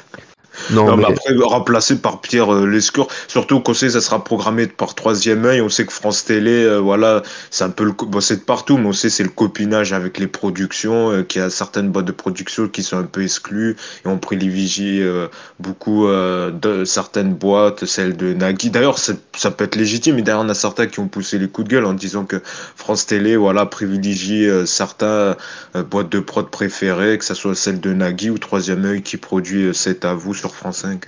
Non, mais... après, remplacé par Pierre euh, Lescourt, surtout qu'on sait que ça sera programmé par troisième œil. On sait que France Télé, euh, voilà, c'est un peu le. Bon, c'est de partout, mais on sait c'est le copinage avec les productions, euh, qu'il y a certaines boîtes de production qui sont un peu exclues et on privilégie euh, beaucoup de certaines boîtes, celles de Nagui. D'ailleurs, ça peut être légitime, mais d'ailleurs, on a certains qui ont poussé les coups de gueule en disant que France Télé, voilà, privilégie certains boîtes de prod préférées, que ce soit celle de Nagui ou troisième œil qui produit C'est à vous sur France 5.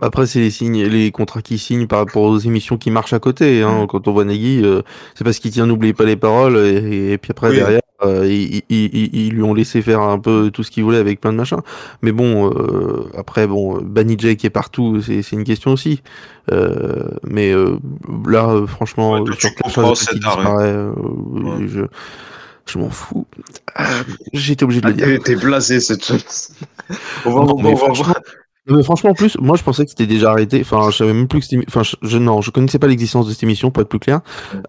Après, c'est les signes, les contrats qu'il signe par rapport aux émissions qui marchent à côté. Hein. Mm. Quand on voit Nagui, euh, c'est parce qu'il tient, n'oubliez pas les paroles. Et, puis après, derrière, euh, ils, lui ont laissé faire un peu tout ce qu'il voulait avec plein de machins. Mais bon, euh, après, bon, Banijay qui est partout, c'est une question aussi. mais là, franchement, sur qui disparaît, je, je m'en fous. J'étais obligé de le ah, dire. T'es blasé cette chose. on va, on va voir. Mais franchement, en plus, moi, je pensais que c'était déjà arrêté. Enfin, je savais même plus que c'était. Enfin, je, non, je connaissais pas l'existence de cette émission, pour être plus clair.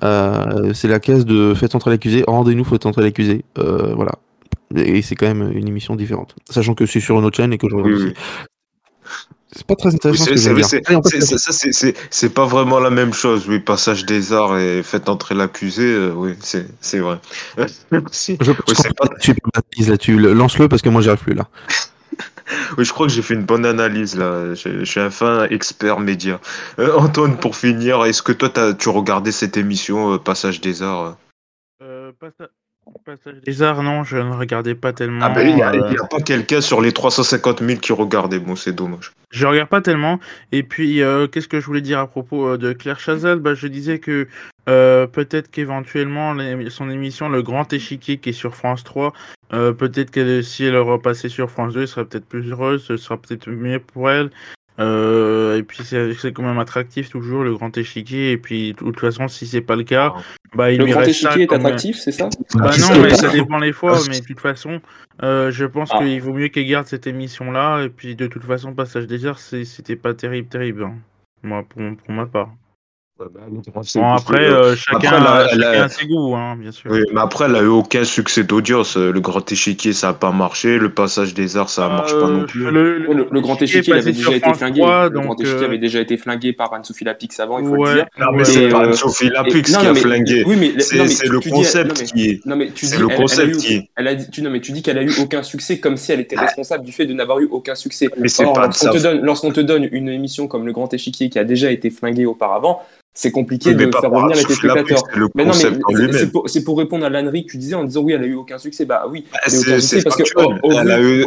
Euh, c'est la caisse de Faites entrer l'accusé. Rendez-nous, faites entrer l'accusé. Euh, voilà. Et c'est quand même une émission différente. Sachant que c'est sur une autre chaîne et que je regarde aussi. C'est pas très intéressant je. C'est pas vraiment la même chose, oui. Passage des arts et faites entrer l'accusé, euh, oui, c'est vrai. Je pense ouais, pas... tu là-dessus. Lance-le parce que moi, j'y arrive plus là. Oui, je crois que j'ai fait une bonne analyse là. Je, suis un fin expert média. Euh, Antoine, pour finir, est-ce que toi, tu regardais cette émission euh, Passage des Arts? Euh, Passage des Arts, non, je ne regardais pas tellement. Ah ben, il n'y a, pas quelqu'un sur les 350 000 qui regardait. Bon, c'est dommage. Je regarde pas tellement. Et puis, qu'est-ce que je voulais dire à propos de Claire Chazal? Bah, Je disais que peut-être qu'éventuellement, son émission Le Grand Échiquier, qui est sur France 3, euh, peut-être que si elle repassait sur France 2, elle serait peut-être plus heureuse, ce sera peut-être mieux pour elle. Euh, et puis c'est quand même attractif toujours le grand échiquier. Et puis de toute façon, si c'est pas le cas, bah il le grand échiquier est attractif, c'est ça? Bah non, mais ça dépend les fois. Mais de toute façon, euh, je pense ah. qu'il vaut mieux qu'elle garde cette émission là. Et puis de toute façon, Passage des Heures, c'était pas terrible, terrible. Hein. Moi, pour, pour ma part. Bah, bon, après, euh, chacun, a, ses goûts, hein, bien sûr. Oui, mais après, elle a eu aucun succès d'audience. Le Grand Échiquier, ça n'a pas marché. Le Passage des Arts, ça ne marche pas non euh, plus. Le, Grand Échiquier avait déjà été flingué. le Grand Échiquier avait déjà été flingué par Anne-Sophie Lapix avant, il faut le dire. Non, mais c'est pas Anne-Sophie Lapix qui a flingué. c'est le concept qui est. Non, mais tu dis, le concept qui est. Elle a dit, non, mais tu dis qu'elle a eu aucun succès comme si elle était responsable du fait de n'avoir eu aucun succès. Mais c'est pas Lorsqu'on te donne une émission comme Le Grand Échiquier qui a déjà été flingué auparavant, c'est compliqué de faire revenir les téléspectateurs. Mais non, mais c'est pour, répondre à l'ânerie que tu disais en disant oui, elle a eu aucun succès. Bah oui, bah, c'est parce que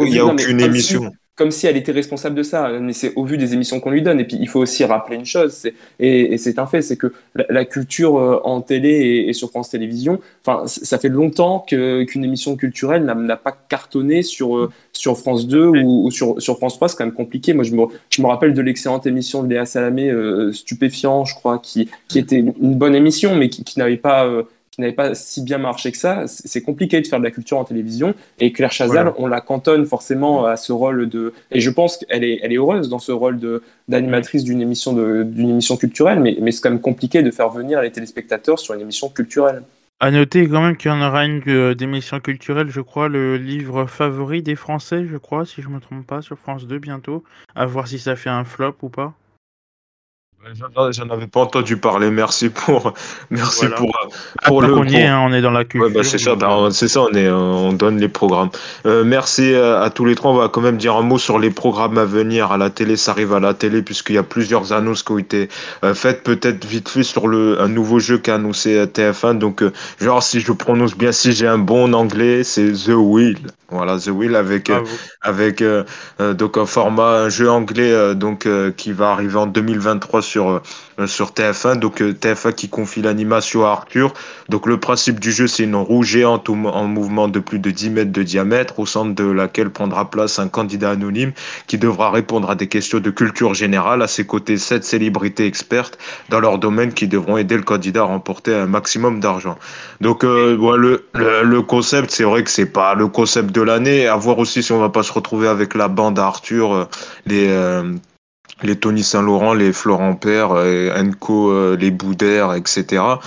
il n'y a aucune émission comme si elle était responsable de ça. Mais c'est au vu des émissions qu'on lui donne. Et puis, il faut aussi rappeler une chose, et, c'est un fait, c'est que la, culture euh, en télé et, sur France Télévisions, enfin, ça fait longtemps qu'une émission culturelle n'a pas cartonné sur, euh, sur France 2 ou, sur, sur, France 3. C'est quand même compliqué. Moi, je me, je me rappelle de l'excellente émission de Léa Salamé, euh, Stupéfiant, je crois, qui, qui était une bonne émission, mais qui, qui n'avait pas qui n'avait pas si bien marché que ça. C'est compliqué de faire de la culture en télévision. Et Claire Chazal, on la cantonne forcément à ce rôle de. Et je pense qu'elle est, elle est heureuse dans ce rôle d'animatrice d'une émission, d'une émission culturelle, mais, mais c'est quand même compliqué de faire venir les téléspectateurs sur une émission culturelle. À noter quand même qu'il y en aura une euh, d'émission culturelle, je crois, le livre favori des Français, je crois, si je me trompe pas, sur France 2 bientôt. À voir si ça fait un flop ou pas. J'en avais pas entendu parler. Merci pour, merci pour, ah, pour le. On y est, hein, on est dans la culture. bah c'est ça, bah, c'est ça, on est, on donne les programmes. Euh, merci à, tous les trois. On va quand même dire un mot sur les programmes à venir à la télé. Ça arrive à la télé puisqu'il y a plusieurs annonces qui ont été euh, faites. Peut-être vite fait sur le un nouveau jeu qu'a annoncé euh, TF1. Donc, genre si je prononce bien, si j'ai un bon anglais, c'est The Wheel. Voilà, The Wheel avec avec donc un format, un jeu anglais donc qui va arriver en 2023 sur, euh, sur TF1. Donc euh, TF1 qui confie l'animation à Arthur. Donc le principe du jeu, c'est une roue géante en mouvement de plus de 10 mètres de diamètre, au centre de laquelle prendra place un candidat anonyme qui devra répondre à des questions de culture générale. À ses côtés, sept célébrités expertes dans leur domaine qui devront aider le candidat à remporter un maximum d'argent. Donc euh, le, le, concept, c'est vrai que c'est pas le concept de l'année. À voir aussi si on va pas se retrouver avec la bande Arthur, les les Tony Saint-Laurent, les Florent Père, euh, Enco, euh, les Boudère, etc.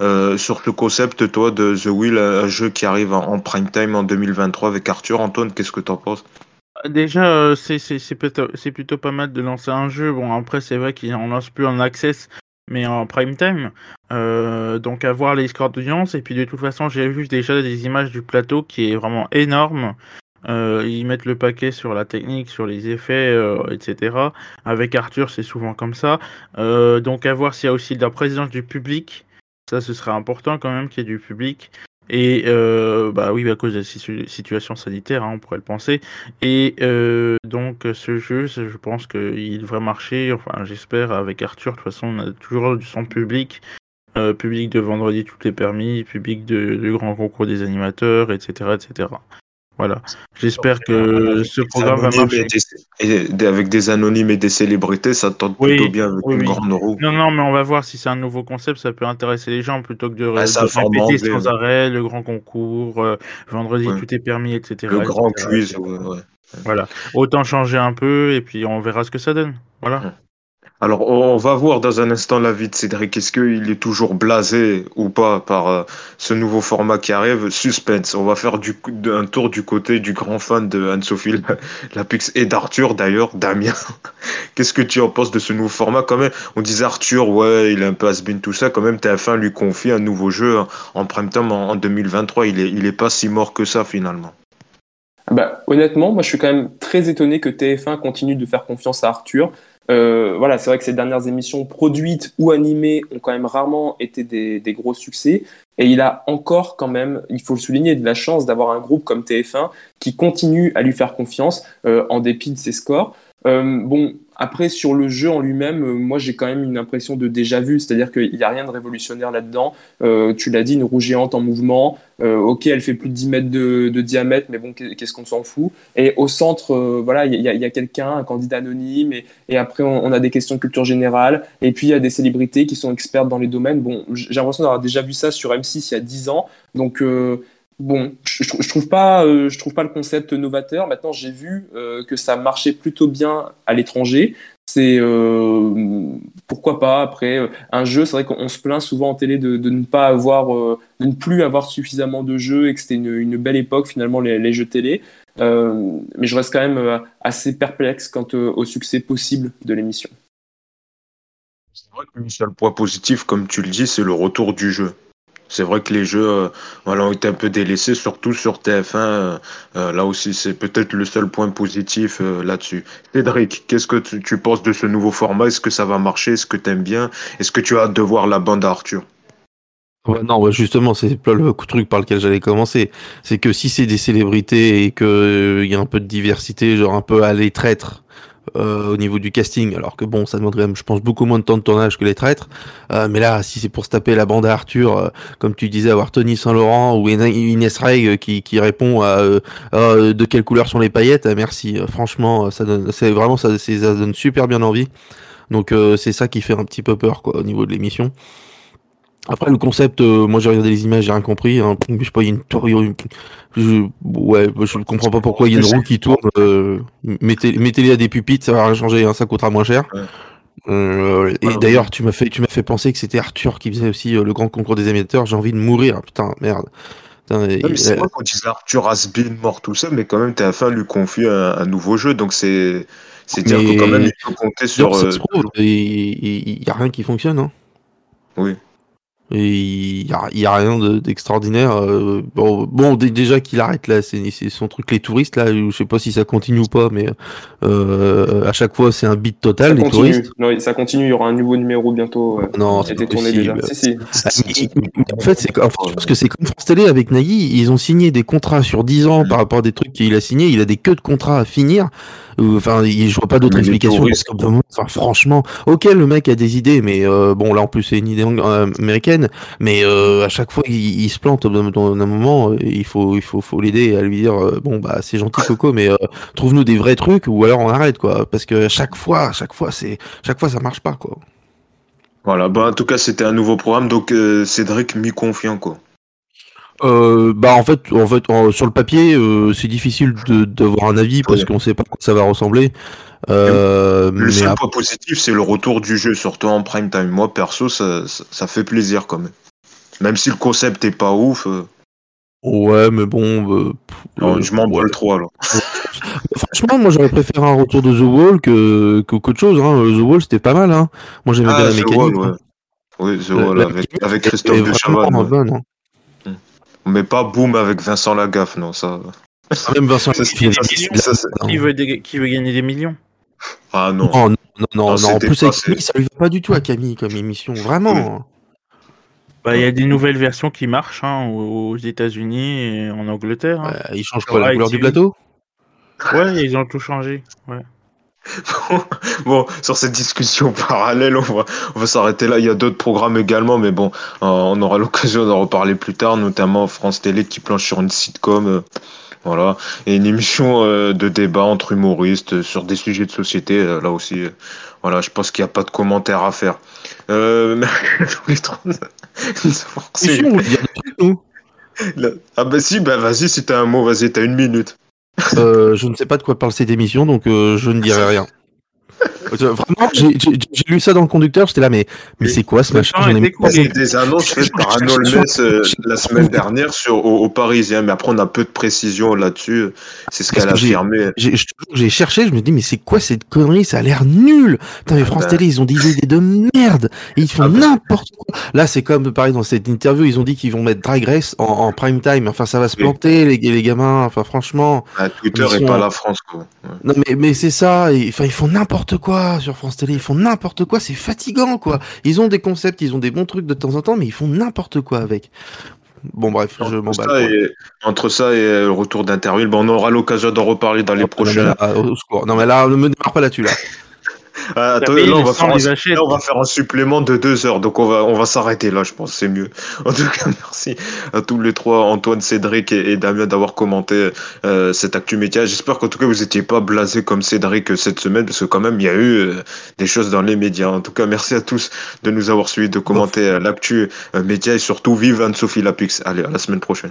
Euh, sur ce concept, toi, de The Wheel, un jeu qui arrive en, prime time en 2023 avec Arthur, Antoine, qu'est-ce que t'en penses? Déjà, c'est plutôt, plutôt, pas mal de lancer un jeu. Bon, après, c'est vrai qu'on lance plus en access, mais en prime time. donc, à voir les scores d'audience. Et puis, de toute façon, j'ai vu déjà des images du plateau qui est vraiment énorme. Euh, ils mettent le paquet sur la technique, sur les effets, euh, etc. Avec Arthur, c'est souvent comme ça. Euh, donc à voir s'il y a aussi de la présence du public. Ça, ce serait important quand même qu'il y ait du public. Et bah oui, à cause de la situation sanitaire, hein, on pourrait le penser. Et donc ce jeu, je pense qu'il devrait marcher. Enfin, j'espère avec Arthur. De toute façon, on a toujours du son public. public de vendredi tout est permis, public de, de grand concours des animateurs, etc., etc. Voilà. J'espère que ce programme va marcher. Et avec des anonymes et des célébrités, ça tente plutôt bien avec une grande roue. Non, non, mais on va voir si c'est un nouveau concept, ça peut intéresser les gens plutôt que de, répéter sans arrêt le grand concours, euh, vendredi tout est permis, etc. Le grand quiz, Voilà. Autant changer un peu et puis on verra ce que ça donne. Voilà. Alors, on va voir dans un instant la vie de Cédric. Est-ce qu'il est toujours blasé ou pas par euh, ce nouveau format qui arrive? Suspense. On va faire du, un tour du côté du grand fan de Anne-Sophie Lapix et d'Arthur d'ailleurs, Damien. Qu'est-ce que tu en penses de ce nouveau format? Quand même, on disait Arthur, ouais, il est un peu has tout ça. Quand même, TF1 lui confie un nouveau jeu en prime time en, 2023. Il est, il est pas si mort que ça finalement. Honnêtement, moi je suis quand même très étonné que TF1 continue de faire confiance à Arthur. Euh, voilà, c'est vrai que ces dernières émissions produites ou animées ont quand même rarement été des, des, gros succès. Et il a encore quand même, il faut le souligner, de la chance d'avoir un groupe comme TF1 qui continue à lui faire confiance euh, en dépit de ses scores. Euh, bon, après, sur le jeu en lui-même, euh, moi j'ai quand même une impression de déjà vu, c'est-à-dire qu'il n'y a rien de révolutionnaire là-dedans. Euh, tu l'as dit, une roue géante en mouvement. Euh, ok, elle fait plus de 10 mètres de, diamètre, mais bon, qu'est-ce qu'on s'en fout? Et au centre, voilà, il y a, quelqu'un, un candidat anonyme, et, après on, a des questions de culture générale, et puis il y a des célébrités qui sont expertes dans les domaines. Bon, j'ai l'impression d'avoir déjà vu ça sur M6 il y a 10 ans, donc bon, je, trouve pas, euh, je trouve pas le concept novateur. Maintenant, j'ai vu euh, que ça marchait plutôt bien à l'étranger. C'est euh, pourquoi pas après un jeu. C'est vrai qu'on se plaint souvent en télé de, ne pas avoir, de ne plus avoir suffisamment de jeux et que c'était une, belle époque finalement les, jeux télé. mais je reste quand même assez perplexe quant au succès possible de l'émission. C'est vrai que le seul point positif, comme tu le dis, c'est le retour du jeu. C'est vrai que les jeux euh, ont été un peu délaissés, surtout sur TF1. Euh, euh, là aussi, c'est peut-être le seul point positif là-dessus. Cédric, qu'est-ce que tu, penses de ce nouveau format? Est-ce que ça va marcher? Est-ce que tu aimes bien? Est-ce que tu as hâte de voir la bande Arthur? Non, justement, c'est le truc par lequel j'allais commencer. C'est que si c'est des célébrités et qu'il y a un peu de diversité, genre un peu à les traîtres, euh, au niveau du casting, alors que bon, ça demanderait, je pense, beaucoup moins de temps de tournage que les traîtres. Euh, mais là, si c'est pour se taper la bande à Arthur, euh, comme tu disais, avoir Tony Saint-Laurent ou Inès Rey qui, qui répond à de quelle couleur sont les paillettes, merci. franchement, ça donne, c'est vraiment ça, ça donne super bien envie. Donc c'est ça qui fait un petit peu peur quoi au niveau de l'émission. Après, le concept, euh, moi j'ai regardé les images, j'ai rien compris. Hein. Je sais pas, il y a une tour. Je, ouais, je ne comprends pas pourquoi il y a une roue qui tourne. Euh, mettez, mettez-les à des pupitres, ça va rien changer, hein, ça coûtera moins cher. Ouais. Euh, et d'ailleurs, tu m'as fait, tu m'as fait penser que c'était Arthur qui faisait aussi le grand concours des amateurs. J'ai envie de mourir, putain, merde. Putain, c'est vrai qu'on disait Arthur Asbin mort tout ça, mais quand même TF1 lui confie un, un nouveau jeu, donc c'est c'est dire Mais- que quand même il peut compter sur. Genre, ça se trouve, il y a rien qui fonctionne. Hein. Oui. Et il y a, il y a rien de- d'extraordinaire. euh, bon, bon, dé- déjà qu'il arrête là, c'est c'est son truc les touristes là. Je sais pas si ça continue ou pas, mais euh, à chaque fois c'est un beat total Ça les continue. touristes. Non, ça continue. Il y aura un nouveau numéro bientôt. euh, Non, pas tourné déjà. possible. Si, si. Ah, en fait, c'est je pense que c'est comme France Télé avec Nagui, ils ont signé des contrats sur 10 ans par rapport à des trucs qu'il a signés, il a des queues de contrats à finir. Euh, Enfin, il- je vois pas d'autres explications. parce Enfin, franchement, ok, le mec a des idées, mais euh, bon, là en plus c'est une idée euh, mais euh, à chaque fois il, se plante d'un d'un moment, euh, il faut, il faut, l'aider à lui dire euh, bon bah c'est gentil Coco, mais trouve-nous des vrais trucs ou alors on arrête quoi, parce que chaque fois, chaque fois c'est, chaque fois ça marche pas quoi. Voilà, bah en tout cas c'était un nouveau programme, donc Cédric m'y confiant quoi. Euh, bah en fait, en fait, en- sur le papier, euh, c'est difficile de d'avoir un avis parce Ouais. qu'on sait pas quoi ça va ressembler. Euh, Le seul point positif c'est le retour du jeu, surtout en prime time. Moi perso ça, ça, ça fait plaisir quand même. Même si le concept est pas ouf, euh, ouais, mais bon, non, je m'en ouais. le trop alors. Franchement, moi j'aurais préféré un retour de The Wall que qu'autre chose. Hein. The Wall c'était pas mal. Hein. Moi j'aimais bien la The mécanique. Wall, ouais. hein. Oui, The Wall avec, Christophe de Chavannes. Mais pas Boom avec Vincent Lagaffe, non, ça. Même Vincent Ça. Qui veut, des- qui veut gagner des millions? Ah non. Non, non, non, non, Non, non. En plus, avec Camille, ça lui va pas du tout à Camille comme émission, vraiment. Bah, il y a des nouvelles versions qui marchent hein, aux États-Unis et en Angleterre. hein. Euh, il change Sur quoi la couleur du plateau? Ouais, ils ont tout changé. Ouais. Bon, sur cette discussion parallèle, on va, on va s'arrêter là. Il y a d'autres programmes également, mais bon, euh, on aura l'occasion d'en reparler plus tard, notamment France Télé qui planche sur une sitcom. euh, voilà, et une émission euh, de débat entre humoristes euh, sur des sujets de société. euh, là aussi, voilà, je pense qu'il n'y a pas de commentaires à faire. Euh, les Ah bah si, bah vas-y, si t'as un mot, vas-y, t'as une minute. Euh, je ne sais pas de quoi parle cette émission, donc euh, je ne dirai rien. Vraiment, j'ai lu ça dans le conducteur, j'étais là, mais, mais c'est quoi ce machin. C'est des annonces faites par Metz euh, la semaine dernière sur, au, au Parisien, mais après on a peu de précision là-dessus. C'est ce qu'elle a affirmé. J'ai cherché, je me dis mais c'est quoi cette connerie? Ça a l'air nul. Putain mais France bah. Télé, ils ont des idées de merde. Et ils font Ah bah. n'importe quoi. Là c'est comme pareil dans cette interview, ils ont dit qu'ils vont mettre Drag Race en, en prime time. Enfin ça va se Oui. planter les, les gamins. Enfin franchement. Ah, Twitter et pas la France, quoi. Ouais. Non mais mais c'est ça. Enfin ils font n'importe quoi sur France Télé. Ils font n'importe quoi. C'est fatigant quoi. Ils ont des concepts, ils ont des bons trucs de temps en temps, mais ils font n'importe quoi avec. Bon bref, je Entre m'emballe. quoi. et, entre ça et euh, le retour d'interview, bon, on aura l'occasion d'en reparler dans les mais prochains. secours. Non mais là, ne me démarre pas là-dessus là. Ah, attends, là, on va faire un, vachettes. là, on va faire un supplément de deux heures, donc on va, on va s'arrêter là, je pense, c'est mieux. En tout cas, merci à tous les trois, Antoine, Cédric et, et Damien, d'avoir commenté euh, cette actu média. J'espère qu'en tout cas, vous n'étiez pas blasés comme Cédric euh, cette semaine, parce que quand même, il y a eu euh, des choses dans les médias. En tout cas, merci à tous de nous avoir suivis, de commenter euh, l'actu média et surtout, vive Anne-Sophie Lapix. Allez, à la semaine prochaine.